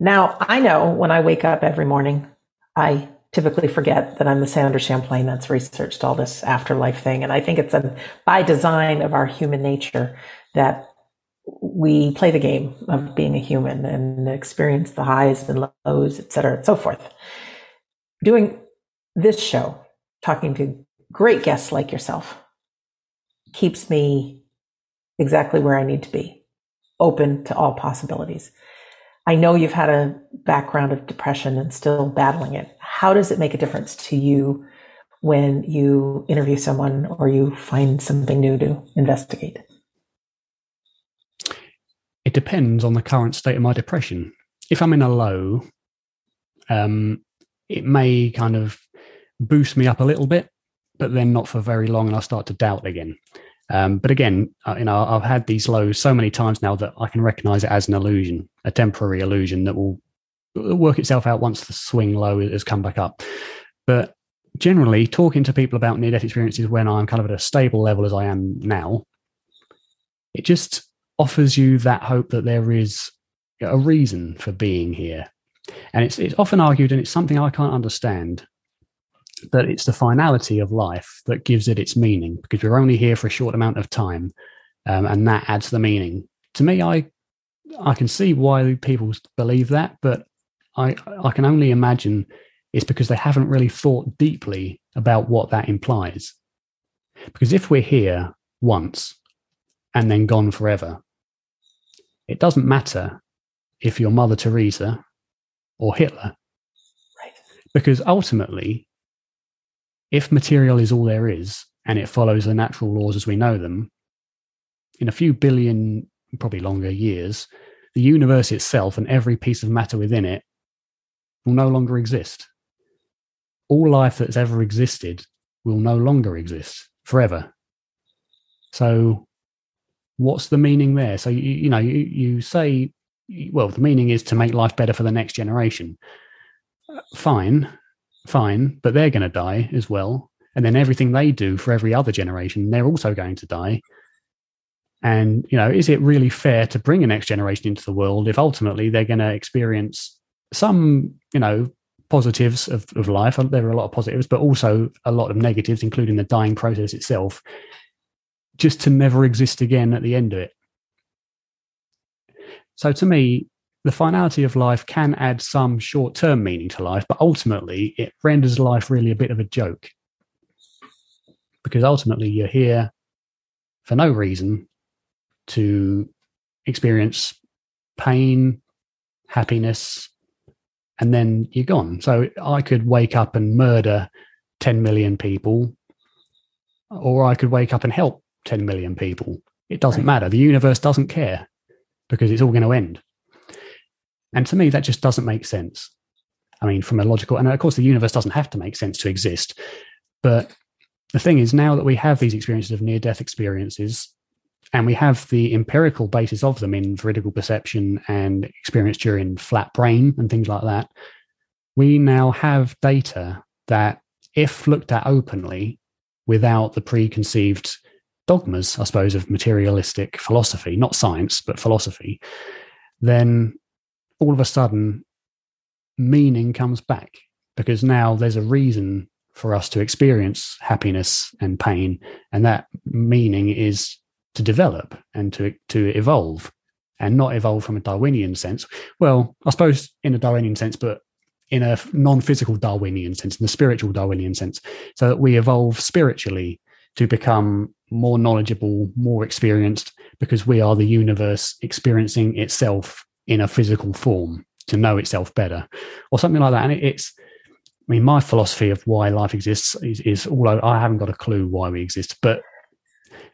Now, I know when I wake up every morning, I typically forget that I'm the Sandra Champlain that's researched all this afterlife thing. And I think it's a, by design of our human nature that we play the game of being a human and experience the highs and lows, et cetera, and so forth. Doing this show, talking to great guests like yourself, keeps me exactly where I need to be, open to all possibilities. I know you've had a background of depression and still battling it. How does it make a difference to you when you interview someone or you find something new to investigate? it depends on the current state of my depression. If I'm in a low, um, it may kind of boost me up a little bit, but then not for very long, and I start to doubt again. Um, but again, uh, you know, I've had these lows so many times now that I can recognize it as an illusion, a temporary illusion that will work itself out once the swing low has come back up. But generally, talking to people about near death experiences when I'm kind of at a stable level as I am now, it just offers you that hope that there is a reason for being here. And it's, it's often argued, and it's something I can't understand, that it's the finality of life that gives it its meaning because we're only here for a short amount of time. Um, and that adds the meaning. To me, I I can see why people believe that, but I I can only imagine it's because they haven't really thought deeply about what that implies. Because if we're here once and then gone forever, it doesn't matter if you're Mother Teresa or Hitler. Right. Because ultimately, if material is all there is and it follows the natural laws as we know them, in a few billion, probably longer years, the universe itself and every piece of matter within it will no longer exist. All life that's ever existed will no longer exist forever. So what's the meaning there? So you, you know, you, you say, well, the meaning is to make life better for the next generation. Uh, fine, fine, but they're going to die as well. And then everything they do for every other generation, they're also going to die. And, you know, is it really fair to bring a next generation into the world if ultimately they're going to experience some, you know, positives of, of life? There are a lot of positives, but also a lot of negatives, including the dying process itself just to never exist again at the end of it. So to me, the finality of life can add some short term meaning to life, but ultimately it renders life really a bit of a joke. Because ultimately you're here for no reason to experience pain, happiness, and then you're gone. So I could wake up and murder 10 million people, or I could wake up and help 10 million people. It doesn't matter. The universe doesn't care because it's all going to end. And to me, that just doesn't make sense. I mean, from a logical, and of course, the universe doesn't have to make sense to exist. But the thing is, now that we have these experiences of near death experiences, and we have the empirical basis of them in veridical perception and experience during flat brain and things like that, we now have data that, if looked at openly without the preconceived dogmas, I suppose, of materialistic philosophy, not science, but philosophy, then all of a sudden meaning comes back because now there's a reason for us to experience happiness and pain. And that meaning is to develop and to, to evolve and not evolve from a Darwinian sense. Well, I suppose in a Darwinian sense, but in a non physical Darwinian sense, in the spiritual Darwinian sense, so that we evolve spiritually to become more knowledgeable, more experienced, because we are the universe experiencing itself in a physical form to know itself better, or something like that. And it's, I mean, my philosophy of why life exists is, is although I haven't got a clue why we exist, but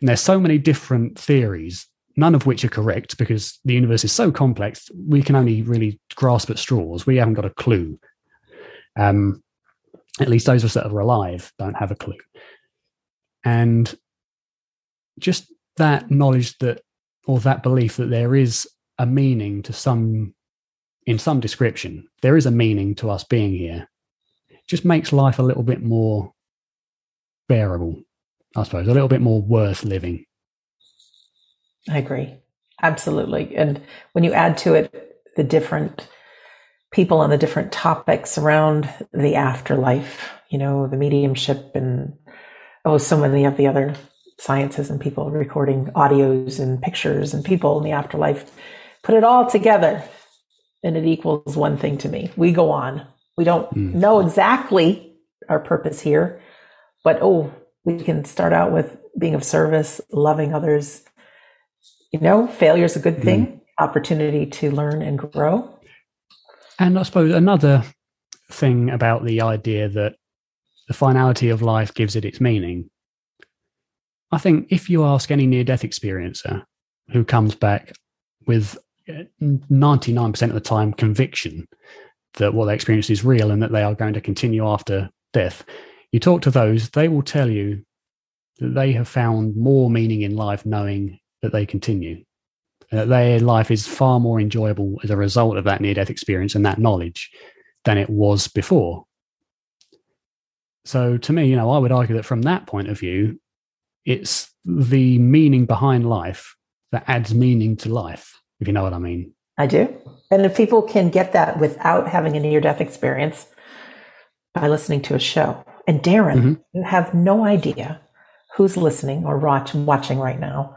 there's so many different theories, none of which are correct because the universe is so complex, we can only really grasp at straws. We haven't got a clue. Um, at least those of us that are alive don't have a clue. And just that knowledge that, or that belief that there is a meaning to some, in some description, there is a meaning to us being here, it just makes life a little bit more bearable, I suppose, a little bit more worth living. I agree. Absolutely. And when you add to it the different people on the different topics around the afterlife, you know, the mediumship and oh, so many of the other sciences and people recording audios and pictures and people in the afterlife, put it all together and it equals one thing to me. We go on. We don't mm. know exactly our purpose here, but oh, we can start out with being of service, loving others. You know, failure is a good thing, mm. opportunity to learn and grow. And I suppose another thing about the idea that the finality of life gives it its meaning. I think if you ask any near death experiencer who comes back with 99% of the time conviction that what they experience is real and that they are going to continue after death, you talk to those, they will tell you that they have found more meaning in life knowing that they continue. That their life is far more enjoyable as a result of that near death experience and that knowledge than it was before. So, to me, you know, I would argue that from that point of view, it's the meaning behind life that adds meaning to life, if you know what I mean. I do. And if people can get that without having a near death experience by listening to a show, and Darren, mm-hmm. you have no idea who's listening or watch, watching right now.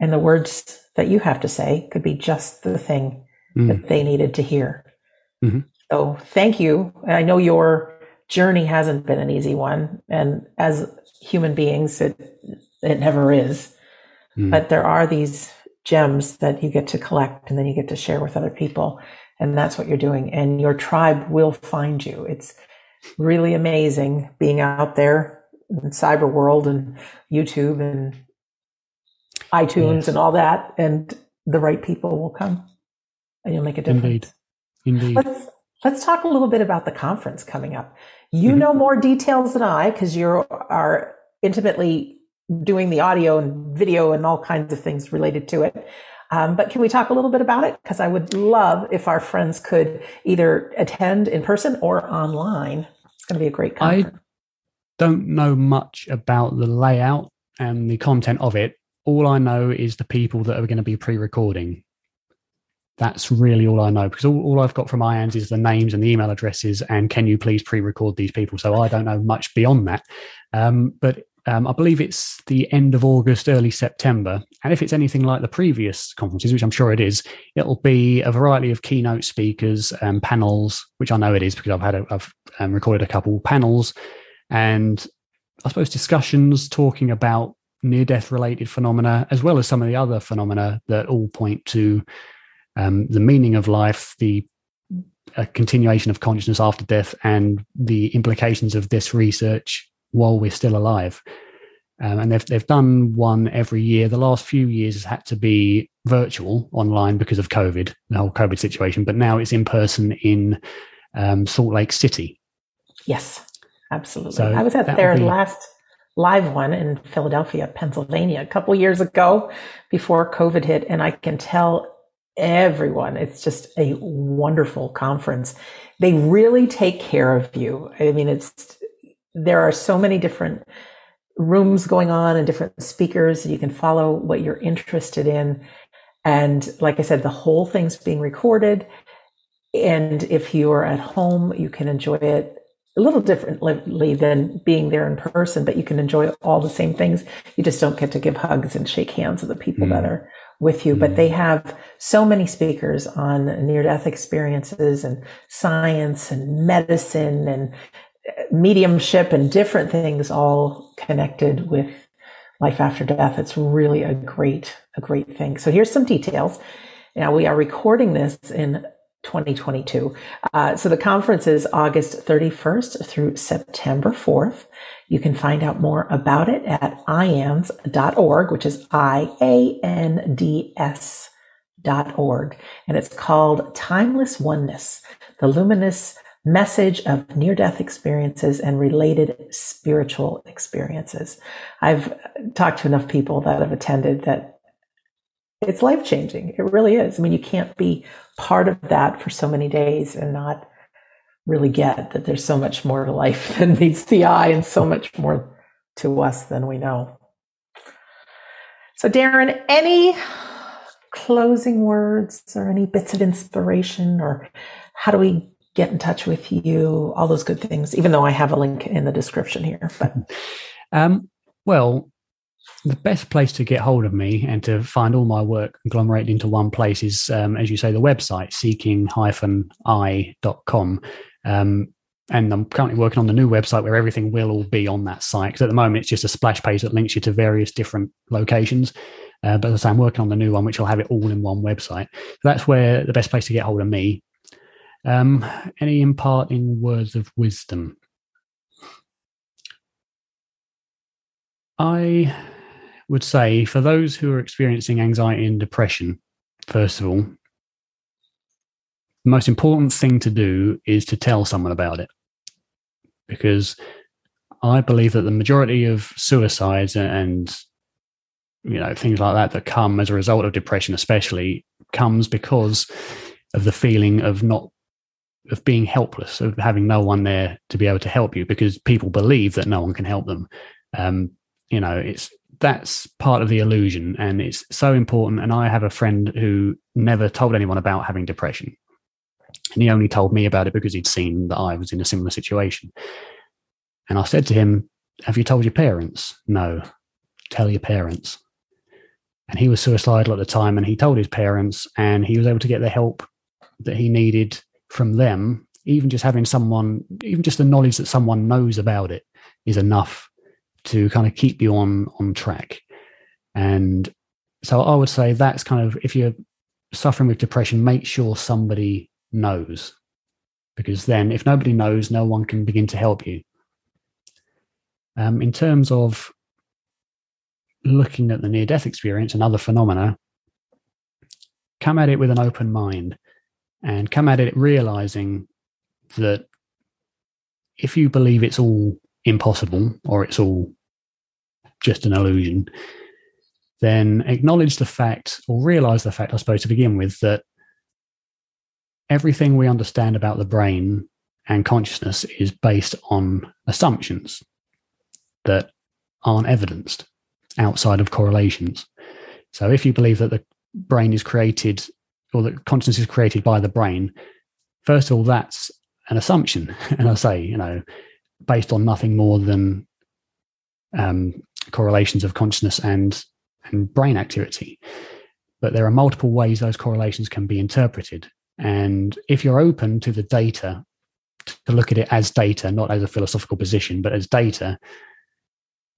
And the words that you have to say could be just the thing mm-hmm. that they needed to hear. Mm-hmm. So thank you. I know your journey hasn't been an easy one. And as human beings, it, it never is. Mm. But there are these gems that you get to collect and then you get to share with other people. And that's what you're doing. And your tribe will find you. It's really amazing being out there in cyber world and YouTube and iTunes yes. and all that. And the right people will come and you'll make a difference. Indeed. Indeed. Let's, let's talk a little bit about the conference coming up. You mm-hmm. know more details than I because you are intimately doing the audio and video and all kinds of things related to it. Um, but can we talk a little bit about it? Because I would love if our friends could either attend in person or online. It's going to be a great conference. I don't know much about the layout and the content of it. All I know is the people that are going to be pre-recording. That's really all I know because all, all I've got from IANDS is the names and the email addresses and can you please pre-record these people? So I don't know much beyond that. Um, but um, I believe it's the end of August, early September. And if it's anything like the previous conferences, which I'm sure it is, it'll be a variety of keynote speakers and panels, which I know it is because I've had a, I've um, recorded a couple panels and I suppose discussions talking about near death related phenomena, as well as some of the other phenomena that all point to um, the meaning of life, the continuation of consciousness after death, and the implications of this research while we're still alive. Um, and they've they've done one every year. The last few years has had to be virtual online because of COVID, the whole COVID situation. But now it's in person in um, Salt Lake City. Yes, absolutely. So I was at their be... last live one in Philadelphia, Pennsylvania, a couple years ago before COVID hit, and I can tell everyone it's just a wonderful conference. They really take care of you. I mean, it's there are so many different rooms going on and different speakers. You can follow what you're interested in. And like I said, the whole thing's being recorded. And if you're at home, you can enjoy it a little differently than being there in person, but you can enjoy all the same things. You just don't get to give hugs and shake hands with the people mm. that are with you. Mm. But they have so many speakers on near death experiences and science and medicine and mediumship and different things all connected with life after death. It's really a great, a great thing. So here's some details. Now we are recording this in 2022. Uh, so the conference is August 31st through September 4th. You can find out more about it at iands.org, which is I-A-N-D-S dot org. And it's called Timeless Oneness, the luminous message of near death experiences and related spiritual experiences. I've talked to enough people that have attended that it's life changing. It really is. I mean, you can't be part of that for so many days and not really get that there's so much more to life than meets the eye and so much more to us than we know. So, Darren, any closing words or any bits of inspiration or how do we get in touch with you, all those good things, even though I have a link in the description here. But um, well, the best place to get hold of me and to find all my work agglomerated into one place is, um, as you say, the website seeking-i.com. Um, and I'm currently working on the new website where everything will all be on that site. Because at the moment, it's just a splash page that links you to various different locations. Uh, but as I'm working on the new one, which will have it all in one website. So that's where the best place to get hold of me. Um, any imparting words of wisdom? I would say for those who are experiencing anxiety and depression, first of all, the most important thing to do is to tell someone about it. Because I believe that the majority of suicides and you know things like that that come as a result of depression especially comes because of the feeling of not of being helpless, of having no one there to be able to help you because people believe that no one can help them. Um, you know, it's that's part of the illusion and it's so important. And I have a friend who never told anyone about having depression. And he only told me about it because he'd seen that I was in a similar situation. And I said to him, Have you told your parents? No. Tell your parents. And he was suicidal at the time and he told his parents and he was able to get the help that he needed from them, even just having someone, even just the knowledge that someone knows about it is enough to kind of keep you on on track. And so I would say that's kind of if you're suffering with depression, make sure somebody knows. Because then if nobody knows, no one can begin to help you. Um, in terms of looking at the near death experience and other phenomena, come at it with an open mind and come at it realizing that if you believe it's all impossible or it's all just an illusion, then acknowledge the fact or realize the fact, I suppose, to begin with, that everything we understand about the brain and consciousness is based on assumptions that aren't evidenced outside of correlations. So if you believe that the brain is created or that consciousness is created by the brain, first of all, that's an assumption. And I say, you know, based on nothing more than um, correlations of consciousness and and brain activity. But there are multiple ways those correlations can be interpreted. And if you're open to the data, to look at it as data, not as a philosophical position, but as data,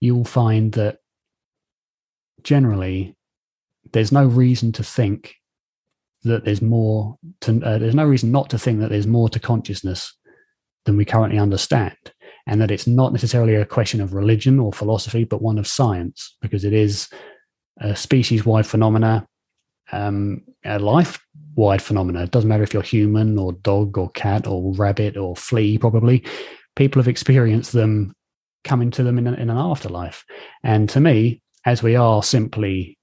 you'll find that generally there's no reason to think that there's more to uh, there's no reason not to think that there's more to consciousness than we currently understand and that it's not necessarily a question of religion or philosophy but one of science because it is a species wide phenomena um, a life wide phenomena. It doesn't matter if you're human or dog or cat or rabbit or flea probably. People have experienced them coming to them in, in an afterlife. And to me as we are simply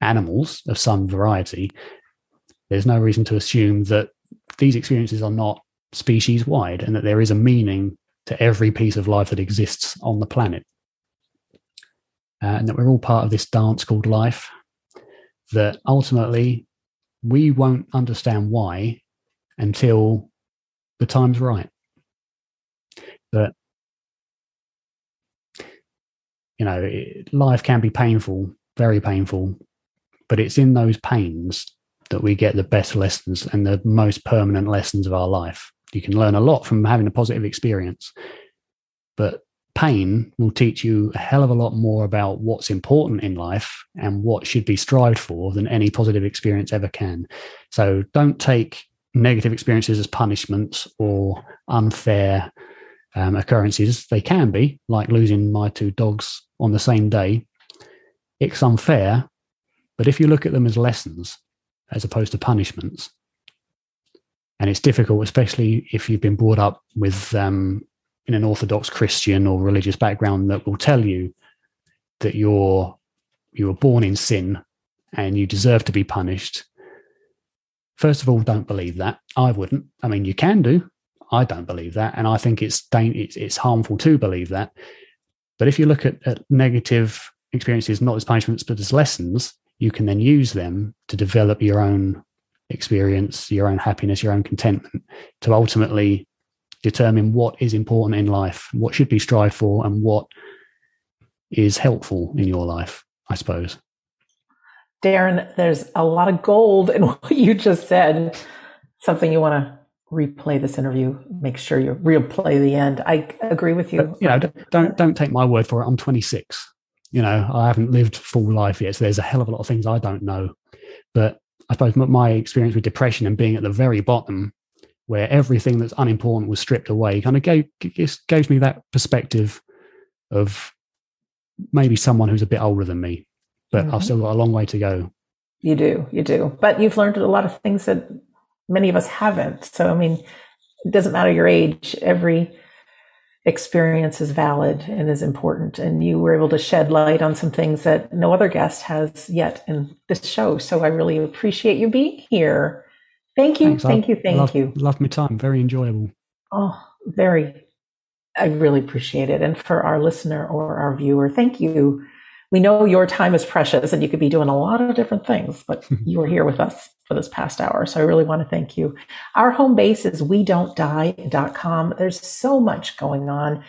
animals of some variety there's no reason to assume that these experiences are not species wide and that there is a meaning to every piece of life that exists on the planet. Uh, and that we're all part of this dance called life, that ultimately we won't understand why until the time's right. But, you know, life can be painful, very painful, but it's in those pains that we get the best lessons and the most permanent lessons of our life. You can learn a lot from having a positive experience, but pain will teach you a hell of a lot more about what's important in life and what should be strived for than any positive experience ever can. So don't take negative experiences as punishments or unfair um, occurrences. They can be, like losing my two dogs on the same day. It's unfair, but if you look at them as lessons as opposed to punishments, and it's difficult, especially if you've been brought up with um, in an Orthodox Christian or religious background that will tell you that you're you were born in sin and you deserve to be punished. First of all, don't believe that. I wouldn't. I mean, you can do. I don't believe that, and I think it's it's, it's harmful to believe that. But if you look at, at negative experiences not as punishments but as lessons, you can then use them to develop your own experience, your own happiness, your own contentment, to ultimately determine what is important in life, what should be strived for, and what is helpful in your life, I suppose. Darren, there's a lot of gold in what you just said. Something you want to replay this interview. Make sure you replay the end. I agree with you. But, you know, don't don't take my word for it. I'm 26. You know, I haven't lived full life yet, so there's a hell of a lot of things I don't know. But I suppose my experience with depression and being at the very bottom, where everything that's unimportant was stripped away, kind of gave gave me that perspective of maybe someone who's a bit older than me, but mm-hmm. I've still got a long way to go. You do, you do. But you've learned a lot of things that many of us haven't. So, I mean, it doesn't matter your age, every experience is valid and is important. And you were able to shed light on some things that no other guest has yet in this show. So I really appreciate you being here. Thank you. Thanks. Thank you. Thank love, you. Love my time. Very enjoyable. Oh, very. I really appreciate it. And for our listener or our viewer, thank you. We know your time is precious and you could be doing a lot of different things, but you are here with us for this past hour. So I really want to thank you. Our home base is we don't die.com. There's so much going on.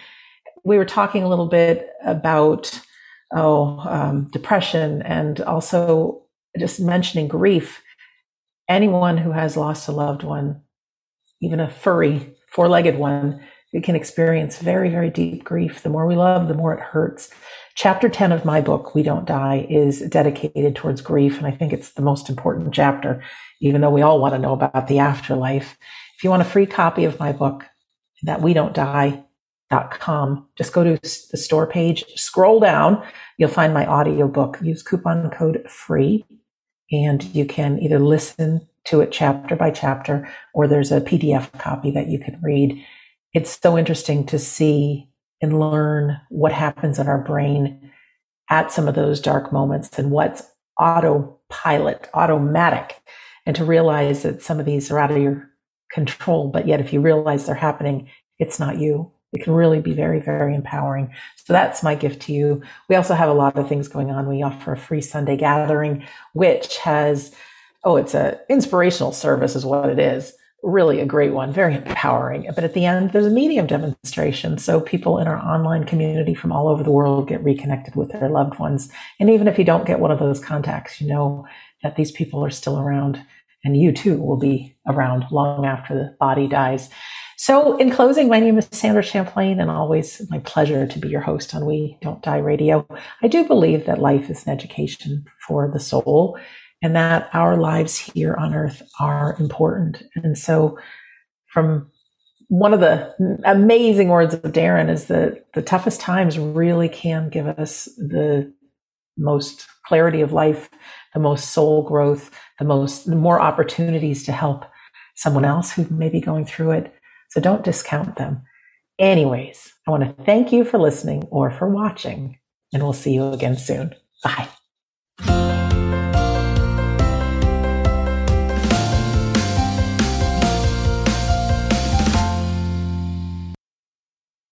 We were talking a little bit about, oh, um, depression and also just mentioning grief. Anyone who has lost a loved one, even a furry, four legged one, you can experience very, very deep grief. The more we love, the more it hurts. Chapter 10 of my book, We Don't Die, is dedicated towards grief. And I think it's the most important chapter, even though we all want to know about the afterlife. If you want a free copy of my book, that we don't die.com, just go to the store page, scroll down, you'll find my audio book. Use coupon code free and you can either listen to it chapter by chapter or there's a PDF copy that you can read. It's so interesting to see and learn what happens in our brain at some of those dark moments and what's autopilot, automatic, and to realize that some of these are out of your control. But yet, if you realize they're happening, it's not you. It can really be very, very empowering. So that's my gift to you. We also have a lot of things going on. We offer a free Sunday gathering, which has, oh, it's an inspirational service is what it is really a great one, very empowering. But at the end, there's a medium demonstration. So people in our online community from all over the world get reconnected with their loved ones. And even if you don't get one of those contacts, you know that these people are still around and you too will be around long after the body dies. So in closing, my name is Sandra Champlain and always my pleasure to be your host on We Don't Die Radio. I do believe that life is an education for the soul and that our lives here on earth are important. And so, from one of the amazing words of Darren is that the toughest times really can give us the most clarity of life, the most soul growth, the most, the more opportunities to help someone else who may be going through it. So don't discount them. Anyways, I want to thank you for listening or for watching, and we'll see you again soon. Bye.